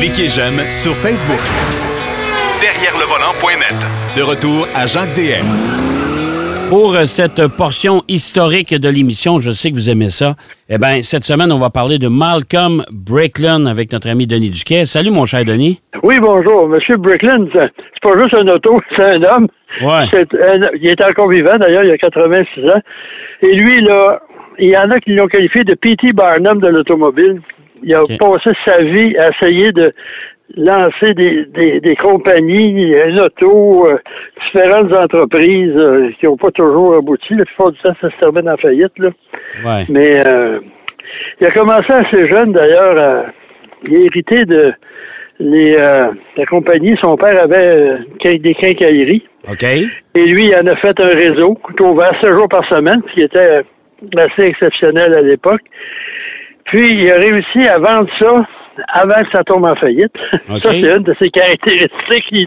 Cliquez j'aime sur Facebook. Derrière le volant.net. De retour à Jacques DM. Pour euh, cette portion historique de l'émission, je sais que vous aimez ça. Eh bien, cette semaine, on va parler de Malcolm Brickland avec notre ami Denis Duquet. Salut, mon cher Denis. Oui, bonjour. Monsieur Brickland, c'est pas juste un auto, c'est un homme. Ouais. C'est un- il est encore vivant, d'ailleurs, il a 86 ans. Et lui, là, il y en a qui l'ont qualifié de P.T. Barnum de l'automobile. Il a passé sa vie à essayer de lancer des, des, des compagnies, une auto, euh, différentes entreprises euh, qui n'ont pas toujours abouti. La plupart du temps, ça se termine en faillite. Là. Ouais. Mais euh, il a commencé assez jeune, d'ailleurs. à- il a hérité de les, la compagnie. Son père avait des quincailleries. OK. Et lui, il en a fait un réseau qui ouvert 7 jours par semaine, ce qui était assez exceptionnel à l'époque. Puis, il a réussi à vendre ça avant que ça tombe en faillite. Ça, c'est une de ses caractéristiques. Il,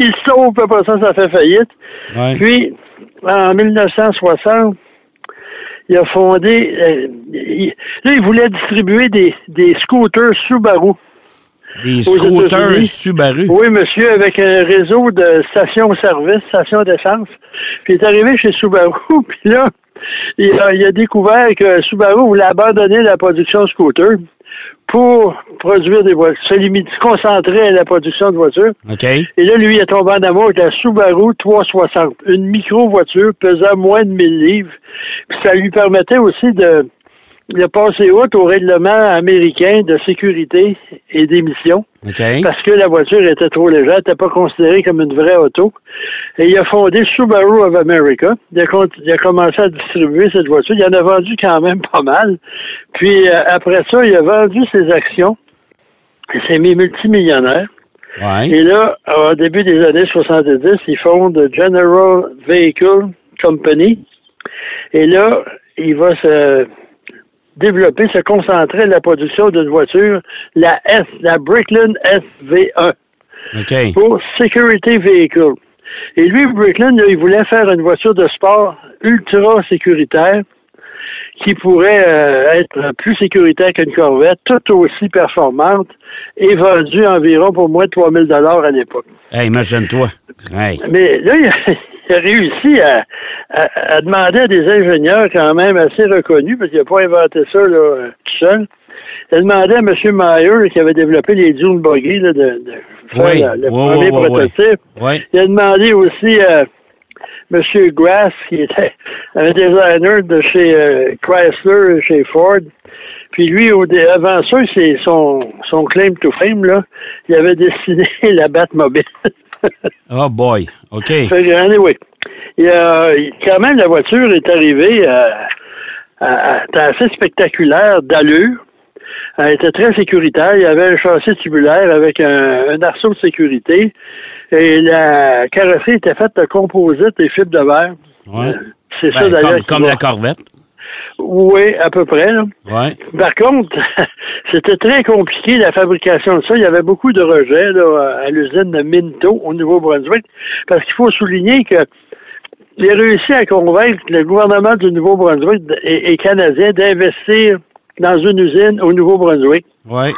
il sauve, après ça, ça fait faillite. Ouais. Puis, en 1960, il a fondé... euh, il- là, il voulait distribuer des, des scooters Subaru. Des scooters. Subaru? Oui, monsieur, avec un réseau de stations-service, stations d'essence. Puis il est arrivé chez Subaru, puis là, il a, il a découvert que Subaru voulait abandonner la production de scooters pour produire des voitures, se limiter, concentrer à la production de voitures. Et là, lui, il est tombé en amour avec la Subaru 360, une micro-voiture pesant moins de 1000 livres. Puis ça lui permettait aussi de, de passer haute au règlement américain de sécurité et d'émission OK. parce que la voiture était trop légère, n'était pas considérée comme une vraie auto. Et il a fondé Subaru of America. Il a, il a commencé à distribuer cette voiture. Il en a vendu quand même pas mal. Puis euh, après ça, il a vendu ses actions. Il s'est mis multimillionnaire. Ouais. Et là, au début des années 70, il fonde General Vehicle Company. Et là, il va se développer, se concentrer à la production d'une voiture, la S, la Brickland SV1, OK. pour Security Vehicle. Et lui, Brickland, là, il voulait faire une voiture de sport ultra sécuritaire qui pourrait euh, être plus sécuritaire qu'une Corvette, tout aussi performante et vendue environ pour moins de 3000 dollars à l'époque. Hey, imagine-toi. Hey. Mais là, il a, il a réussi à, à- à demander à des ingénieurs quand même assez reconnus, parce qu'il n'a pas inventé ça là, euh, tout seul. Il a demandé à M. Mayer, qui avait développé les Dune Buggy, là, de, de faire Oui, le oui, premier oui, prototype. Il a demandé aussi à M. Grass, qui était un designer de chez euh, Chrysler et chez Ford. Puis lui, au, avant ça, c'est son, son claim to fame, là, il avait dessiné la Batmobile. Oh boy. OK. Anyway, il il- quand même, la voiture est arrivée à, à- à- assez spectaculaire d'allure. Elle était très sécuritaire. Il y avait un châssis tubulaire avec un, un arceau de sécurité. Et la carrosserie était faite de composite et fibres de verre. Ouais. C'est Ben, ça d'ailleurs. comme comme la Corvette. Oui, à peu près. Là. Ouais. Par contre, c'était très compliqué la fabrication de ça. Il y avait beaucoup de rejets là, à l'usine de Minto au Nouveau-Brunswick. Parce qu'il faut souligner que a réussi à convaincre le gouvernement du Nouveau-Brunswick et, et canadien d'investir dans une usine au Nouveau-Brunswick. Ouais.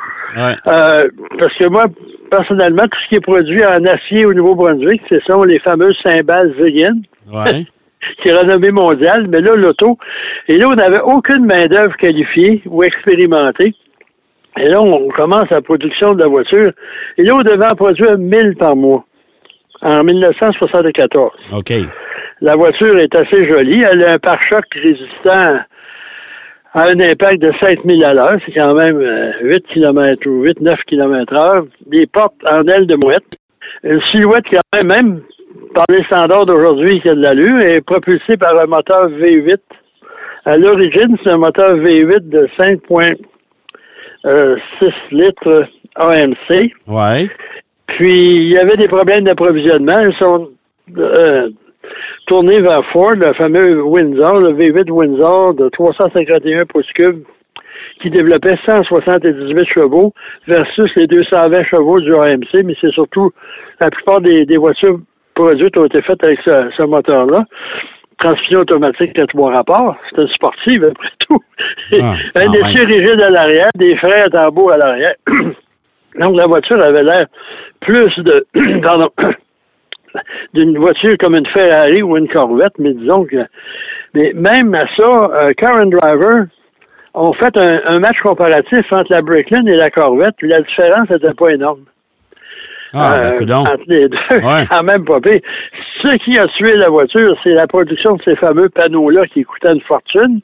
Euh, parce que moi, personnellement, tout ce qui est produit en acier au Nouveau-Brunswick, ce sont les fameuses cymbales Ziggin Ouais. Qui est renommée mondiale, mais là, l'auto. Et là, on n'avait aucune main-d'œuvre qualifiée ou expérimentée. Et là, on commence la production de la voiture. Et là, on devait en produire 1000 par mois en 1974. OK. La voiture est assez jolie. Elle a un pare-choc résistant à un impact de 5000 à l'heure. C'est quand même euh, 8 km ou 8-9 km heure. Des portes en aile de mouette. Une silhouette quand même, même par les standards d'aujourd'hui qui a de l'allure, est propulsée par un moteur V8. À l'origine, c'est un moteur V8 de 5,6 litres AMC. Ouais. Puis, il y avait des problèmes d'approvisionnement. Ils sont euh, tournés vers Ford, le fameux Windsor, le V8 Windsor de 351 pouces cubes, qui développait 178 chevaux versus les 220 chevaux du AMC, mais c'est surtout la plupart des, des voitures produites ont été faites avec ce, ce moteur-là. Transmission automatique à trois rapports. C'est une sportive, après tout. Ah, un essieu rigide à l'arrière, des freins à tambour à l'arrière. Donc, la voiture avait l'air plus de, pardon, d'une voiture comme une Ferrari ou une Corvette, mais disons que, mais même à ça, euh, Car Driver ont fait un, un, match comparatif entre la Bricklin et la Corvette, puis la différence n'était pas énorme. Ah, ben, euh, entre les deux, ouais. quand même pas pire. Ce qui a tué la voiture, c'est la production de ces fameux panneaux-là qui coûtaient une fortune.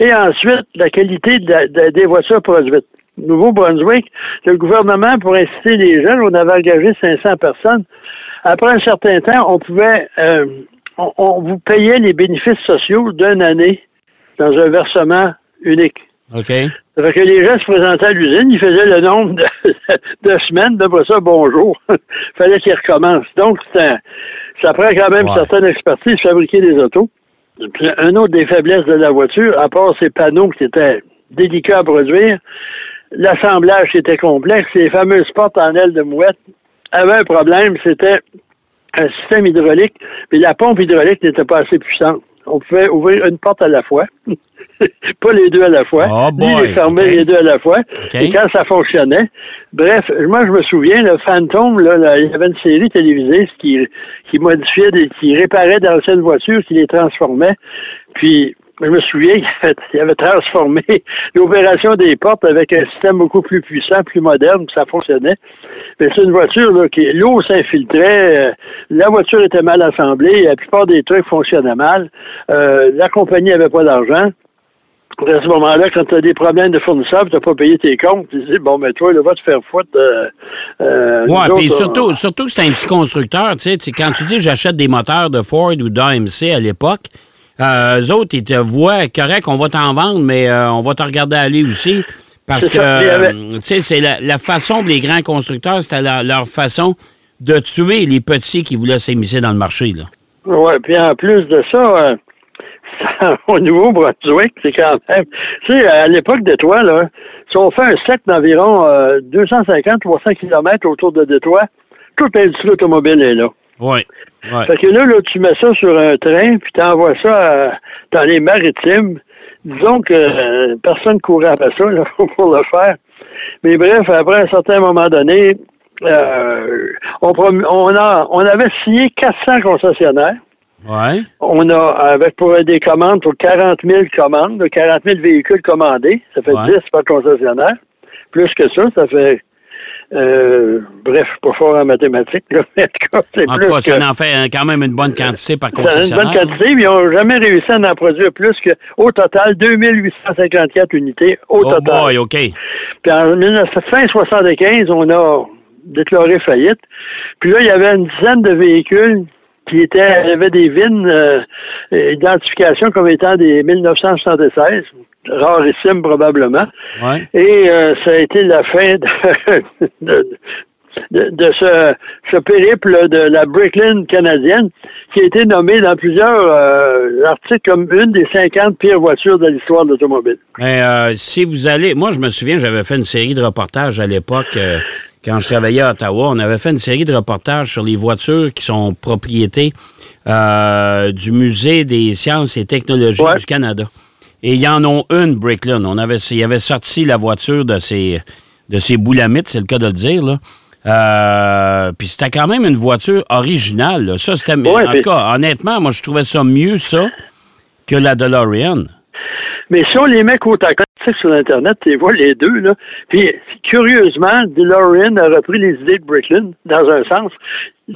Et ensuite, la qualité de la, de, des voitures produites. Nouveau-Brunswick, le gouvernement, pour inciter les jeunes, on avait engagé 500 personnes. Après un certain temps, on pouvait, euh, on, on, vous payait les bénéfices sociaux d'une année dans un versement unique. OK. Ça fait que les gens se présentaient à l'usine, ils faisaient le nombre de, de semaines, d'après ça, bonjour. fallait qu'ils recommencent. Donc, ça prend quand même Ouais. certaine expertise de fabriquer des autos. Puis, un autre des faiblesses de la voiture, à part ces panneaux qui étaient délicats à produire, l'assemblage était complexe. Les fameuses portes en aile de mouette avaient un problème, c'était un système hydraulique, mais la pompe hydraulique n'était pas assez puissante. On pouvait ouvrir une porte à la fois, pas les deux à la fois, Oh boy, les fermer ok. les deux à la fois. Et quand ça fonctionnait, bref, moi je me souviens, le Phantom, là, là, il y avait une série télévisée qui, qui modifiait, des, qui réparait d'anciennes voitures, qui les transformait. Puis je me souviens qu'il avait, il avait transformé l'opération des portes avec un système beaucoup plus puissant, plus moderne, puis ça fonctionnait. Mais c'est une voiture là, qui l'eau s'infiltrait, euh, la voiture était mal assemblée, la plupart des trucs fonctionnaient mal, euh, la compagnie avait pas d'argent. À ce moment-là, quand tu as des problèmes de fournisseurs, tu n'as pas payé tes comptes, tu dis, bon, mais toi, là, va te faire foutre. Euh, euh, Ouais, puis surtout, surtout que c'est un petit constructeur, tu sais, quand tu dis j'achète des moteurs de Ford ou d'AMC à l'époque, euh, eux autres, ils te voient, correct, on va t'en vendre, mais euh, on va te regarder aller aussi. Parce que, euh, tu sais, c'est la, la façon des grands constructeurs, c'était leur, leur façon de tuer les petits qui voulaient s'émisser dans le marché, là. Oui, puis en plus de ça, ça, au Nouveau-Brunswick, c'est quand même. Tu sais, à l'époque de Détroit, là, si on fait un cercle d'environ euh, 250-300 km autour de Détroit, toute l'industrie automobile est là. Oui. Ouais. Fait que là, là, tu mets ça sur un train, puis tu envoies ça euh, dans les maritimes. Disons que euh, personne courait après ça là, pour le faire. Mais bref, après un certain moment donné, euh, on, on, a, on avait signé 400 concessionnaires. Ouais. On a, avec pour des commandes, pour 40 000 commandes, de 40 000 véhicules commandés, ça fait Ouais. 10 par concessionnaire. Plus que ça, ça fait, euh, bref, pas fort en mathématiques, là, mais en tout cas, c'est plus que... ça en fait euh, quand même une bonne quantité par a une concessionnaire. bonne quantité, mais ils n'ont jamais réussi à en produire plus que, au total, 2854 unités au Oh total. boy, OK. Puis en 1975, on a déclaré faillite. Puis là, il y avait une dizaine de véhicules qui étaient, avait des VIN, euh, identification comme étant des 1976, rarissimes probablement. Ouais. Et euh, ça a été la fin de, de, de- de ce, ce périple de la Bricklin canadienne qui a été nommée dans plusieurs euh, articles comme une des 50 pires voitures de l'histoire de l'automobile. Mais euh, si vous allez. Moi, je me souviens, j'avais fait une série de reportages à l'époque. Quand je travaillais à Ottawa, on avait fait une série de reportages sur les voitures qui sont propriétés euh, du Musée des sciences et technologies Ouais. du Canada. Et il y en a une, Bricklin. On avait, il avait sorti la voiture de ses, de ses boulamites, c'est le cas de le dire. Là. Euh, puis c'était quand même une voiture originale. là. Ça, c'était. Ouais, en tout cas, honnêtement, moi, je trouvais ça mieux, ça, que la DeLorean. Mais si on les met côte à côte sur Internet, tu les vois les deux. Là. Puis, curieusement, DeLorean a repris les idées de Bricklin, dans un sens.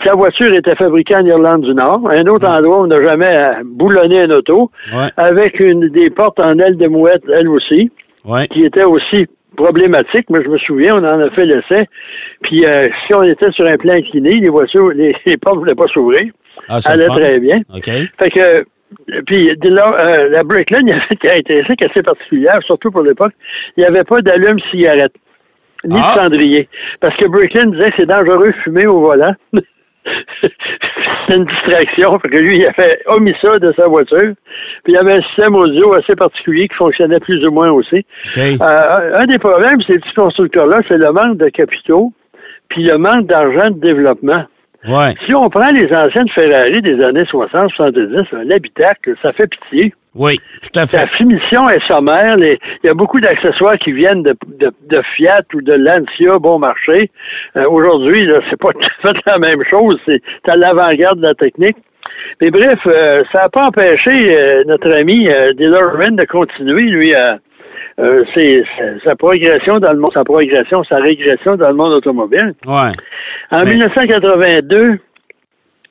Sa voiture était fabriquée en Irlande du Nord, un autre endroit où on n'a jamais euh, boulonné un auto, Ouais. avec une des portes en aile de mouette, elle aussi, Ouais. qui était aussi problématique. Moi, je me souviens, on en a fait l'essai. Puis, euh, si on était sur un plan incliné, les voitures, les, les portes ne voulaient pas s'ouvrir. Ah, allait très bien. OK. Fait que, puis de là, euh, la Bricklin, il y avait une caractéristique assez particulière, surtout pour l'époque. Il n'y avait pas d'allume-cigarette, ni Ah. de cendrier. Parce que Bricklin disait que c'est dangereux de fumer au volant. c'est une distraction. Fait que lui, il avait omis ça de sa voiture. Puis il y avait un système audio assez particulier qui fonctionnait plus ou moins aussi. Euh, un des problèmes, ces petits constructeurs-là, c'est le manque de capitaux, puis le manque d'argent de développement. Ouais. Si on prend les anciennes Ferrari des années 60, 70, un habitacle, ça fait pitié. Oui, tout à fait. La finition est sommaire. Les- il y a beaucoup d'accessoires qui viennent de, de, de Fiat ou de Lancia bon marché. Euh, Aujourd'hui, c'est pas tout à fait la même chose. C'est à l'avant-garde de la technique. Mais bref, euh, ça n'a pas empêché euh, notre ami euh, de continuer, lui, à euh, ses- sa, progression dans le monde, sa progression, sa régression dans le monde automobile. Ouais. En Mais- 1982,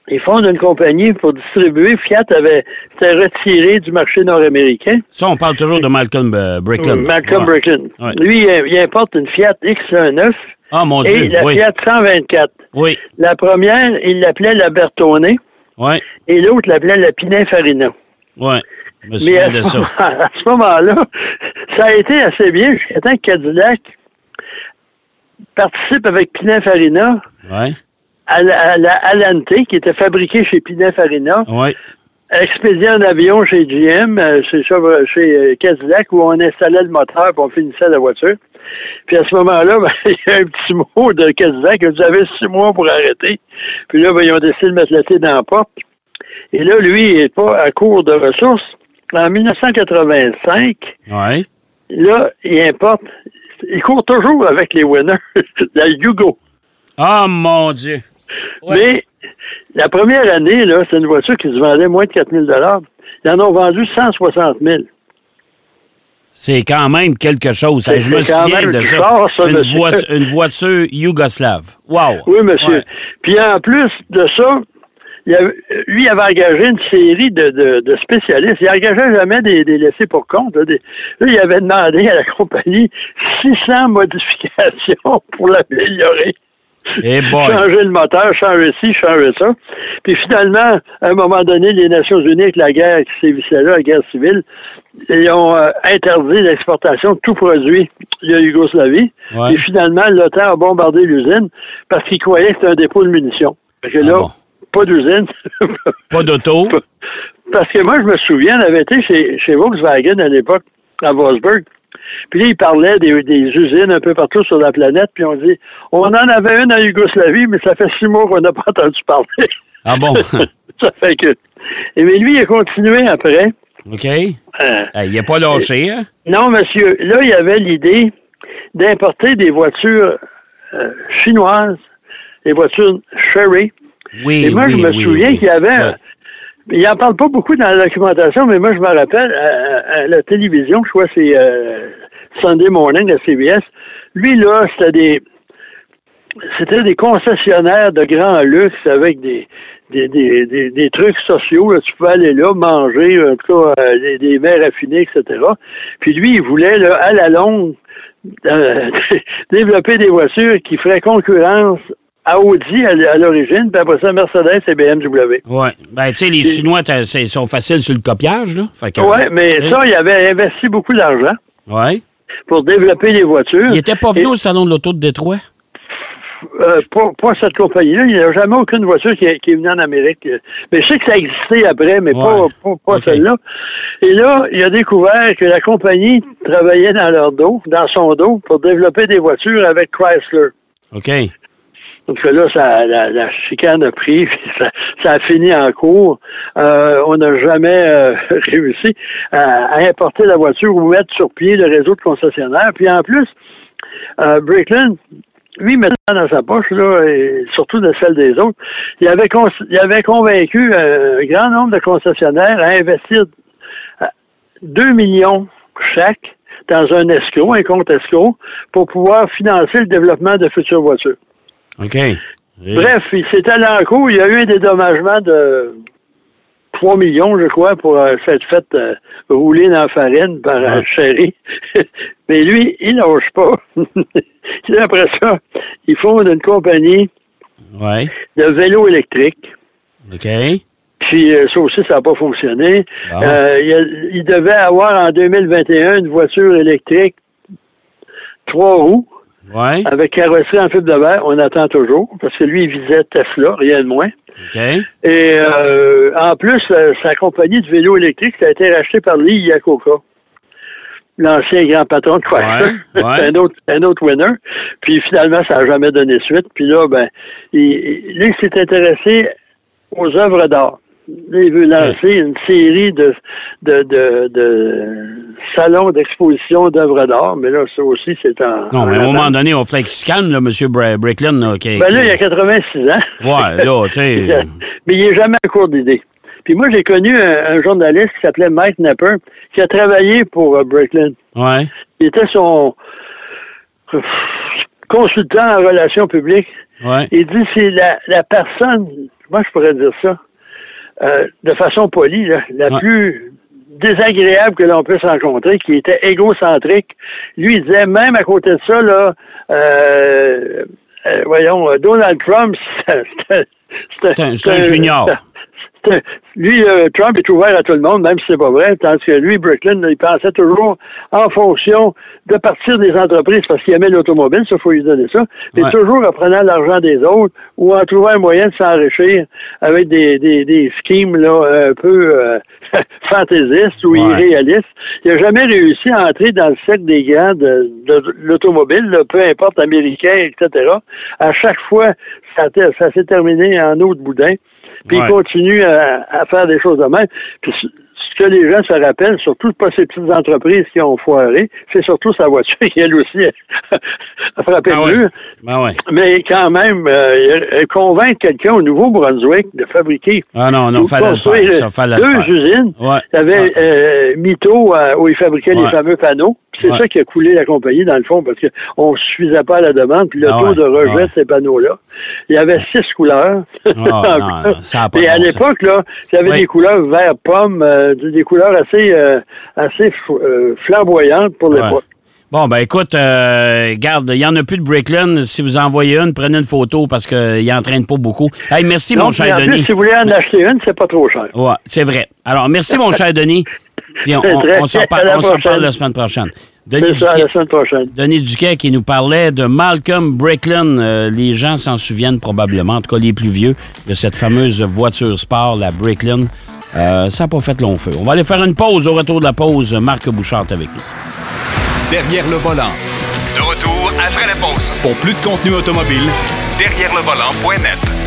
ils fondent une compagnie pour distribuer. Fiat avait retiré du marché nord-américain. Ça, on parle toujours de Malcolm euh, Brickland. Malcolm Ouais. Bricklin. Ouais. Lui, il, importe une Fiat X9 Ah, mon et Dieu. la Oui. Fiat 124. Oui. La première, il l'appelait la Bertone Oui. et l'autre l'appelait la Pininfarina. Oui. Je me Mais souviens à de ce, ça. moment, à ce moment-là, ça a été assez bien jusqu'à temps que Cadillac participe avec Pininfarina Oui. à la, à la Alante, qui était fabriquée chez Pininfarina, Oui. expédié en avion chez GM, euh, chez, chez euh, Cadillac, où on installait le moteur et on finissait la voiture. Puis à ce moment-là, ben, il y a un petit mot de Cadillac, vous avez six mois pour arrêter. Puis là, ben, ils ont décidé de mettre le thé dans la porte. Et là, lui, il n'est pas à court de ressources. En 1985, Oui. là, il importe, il court toujours avec les winners, la Yugo. Ah, mon Dieu. Ouais. Mais la première année, là, c'est une voiture qui se vendait moins de 4 000 Ils en ont vendu 160 000. C'est quand même quelque chose. C'est- Je me souviens même de ça. fort, ça, une, monsieur. voiture, une voiture yougoslave. Wow. Oui, monsieur. Ouais. Puis en plus de ça, il avait- lui il avait engagé une série de, de- de spécialistes. Il n'engageait jamais des, des laissés pour compte. Là, Des- là, il avait demandé à la compagnie 600 modifications pour l'améliorer. Eh changer le moteur, changer ci, changer ça. Puis finalement, à un moment donné, les Nations Unies, avec la guerre qui sévissait là, la guerre civile, ils ont euh, interdit l'exportation de tout produit de Yougoslavie. Ouais. Et finalement, l'OTAN a bombardé l'usine parce qu'ils croyaient que c'était un dépôt de munitions. Parce que là, Ah bon. Pas d'usine. Pas d'auto. parce que moi, je me souviens, on avait été chez, chez Volkswagen à l'époque, à Wolfsburg. Puis là, ils parlaient des, des usines un peu partout sur la planète, puis on dit, on en avait une en Yougoslavie, mais ça fait six mois qu'on n'a pas entendu parler. Ah bon? ça fait que... Et mais lui, il a continué après. OK. Euh, Il n'a pas lâché, hein? non, monsieur, là, il y avait l'idée d'importer des voitures euh, chinoises, des voitures Sherry. Oui, Et moi, oui, je me oui, souviens oui. qu'il y avait... Ouais. Il n'en parle pas beaucoup dans la documentation, mais moi, je me rappelle, à, à la télévision, je crois que c'est euh, Sunday Morning à CBS, lui, là, c'était des... C'était des concessionnaires de grand luxe avec des, des, des, des, des trucs sociaux. là. Tu pouvais aller là, manger, en tout cas, euh, des, des mets raffinés, etc. Puis lui, il voulait, là, à la longue, euh, développer des voitures qui feraient concurrence Audi à, l'origine, puis après ça, Mercedes et BMW. Ouais. Ben, tu sais, les Chinois, c'est- sont faciles sur le copiage, là. Ouais, mais ça, il avait investi beaucoup d'argent Ouais. pour développer des voitures. Il était pas venu Et- au salon de l'auto de Détroit? Euh, pas, pas cette compagnie-là. Il n'y a jamais aucune voiture qui est, qui est venue en Amérique. Mais je sais que ça existait après, mais pas, Ouais. pas, celle-là. Et là, il a découvert que la compagnie travaillait dans leur dos, dans son dos, pour développer des voitures avec Chrysler. OK. Donc là, ça, la, la chicane a pris, ça, ça a fini en cours. Euh, on n'a jamais euh, réussi à, à importer la voiture ou mettre sur pied le réseau de concessionnaires. Puis en plus, euh, Brickland, lui, maintenant dans sa poche, là, et surtout de celle des autres, il avait, il avait convaincu euh, un grand nombre de concessionnaires à investir euh, 2 millions chaque dans un escroc, un compte escroc, pour pouvoir financer le développement de futures voitures. OK. Et- Bref, il s'est allé en cours. Il y a eu un dédommagement de 3 millions, je crois, pour euh, s'être fait euh, rouler dans la farine par Ouais. Chéri. Mais lui, il lâche pas. Après ça, il fonde une compagnie Ouais. de vélos électriques. OK. Puis euh, ça aussi, ça n'a pas fonctionné. Bon. Euh, il, a- il devait avoir en 2021 une voiture électrique trois roues Ouais. avec carrosserie en fibre de verre. On attend toujours parce que lui, il visait Tesla, rien de moins. Et euh, en plus, euh, sa compagnie de vélo électrique, ça a été racheté par Lee Iacocca, l'ancien grand patron de Chrysler. Ouais, ouais. C'est un autre, un autre winner. Puis finalement, ça n'a jamais donné suite. Puis là, ben, il, il s'est intéressé aux œuvres d'art. Il veut lancer une série de, de, de, de salons d'exposition d'œuvres d'art, mais là, ça aussi, c'est en. Non, mais à un en moment donné, on fait calme, là, M. Bricklin. Là, qui, Ben là, il a 86 ans. Ouais, là, tu sais. Mais il n'est jamais à court d'idées. Puis moi, j'ai connu un, un journaliste qui s'appelait Mike Napper, qui a travaillé pour euh, Bricklin. Ouais. Il était son euh, consultant en relations publiques. Ouais. Il dit c'est la, la personne, moi je pourrais dire ça, euh, de façon polie, là, la Ouais. plus désagréable que l'on puisse rencontrer, qui était égocentrique. Lui, il disait, même à côté de ça, là, euh, euh, voyons, euh, Donald Trump, c'était- c'était- C'est un- c'est un junior. Lui, euh, Trump est ouvert à tout le monde, même si c'est pas vrai, tandis que lui, Brooklyn, il pensait toujours en fonction de partir des entreprises parce qu'il aimait l'automobile, ça, faut lui donner ça, mais toujours en prenant l'argent des autres ou en trouvant un moyen de s'enrichir avec des, des, des schemes là, un peu euh, fantaisistes ou Ouais. irréalistes. Il n'a jamais réussi à entrer dans le cercle des grands de, de l'automobile, peu importe américain, etc. À chaque fois, ça, ça s'est terminé en eau de boudin. Puis Ouais. il continue à, à faire des choses de même. Puis ce que les gens se rappellent, surtout pas ces petites entreprises qui ont foiré, c'est surtout sa voiture qui, elle aussi, a frappé Ah le ouais. mur. Ben ouais. Mais quand même, euh, convaincre quelqu'un au Nouveau-Brunswick de fabriquer Ah non, non, fallait construire faire. Ça, fallait le deux faire. usines. Ouais. Il y avait euh, Mito euh, où il fabriquait Ouais. les fameux panneaux. C'est Ouais. ça qui a coulé la compagnie, dans le fond, parce qu'on ne suffisait pas à la demande. Puis le Ah taux de rejet de ces panneaux-là, il y avait six couleurs. Ah, non, ça pas Et à l'époque, là, il y avait Oui. des couleurs vert pomme, euh, des couleurs assez, euh, assez euh, flamboyantes pour l'époque. Bon, ben écoute, euh, garde, il n'y en a plus de Bricklin. Si vous en voyez une, prenez une photo parce qu'il n'entraîne pas beaucoup. Hey, merci, mon cher en plus, Denis. si vous voulez en acheter une, c'est pas trop cher. Ouais, c'est vrai. Alors, merci, mon cher Denis. Puis on, on, s'en À la semaine prochaine. Denis Duquet, la semaine prochaine. Denis Duquet qui nous parlait de Malcolm Bricklin. Euh, les gens s'en souviennent probablement, en tout cas les plus vieux, de cette fameuse voiture sport, la Bricklin. Euh, ça n'a pas fait long feu. On va aller faire une pause. Au retour de la pause, Marc Bouchard est avec nous. Derrière le volant. De retour après la pause. Pour plus de contenu automobile, Derrière le volant.net.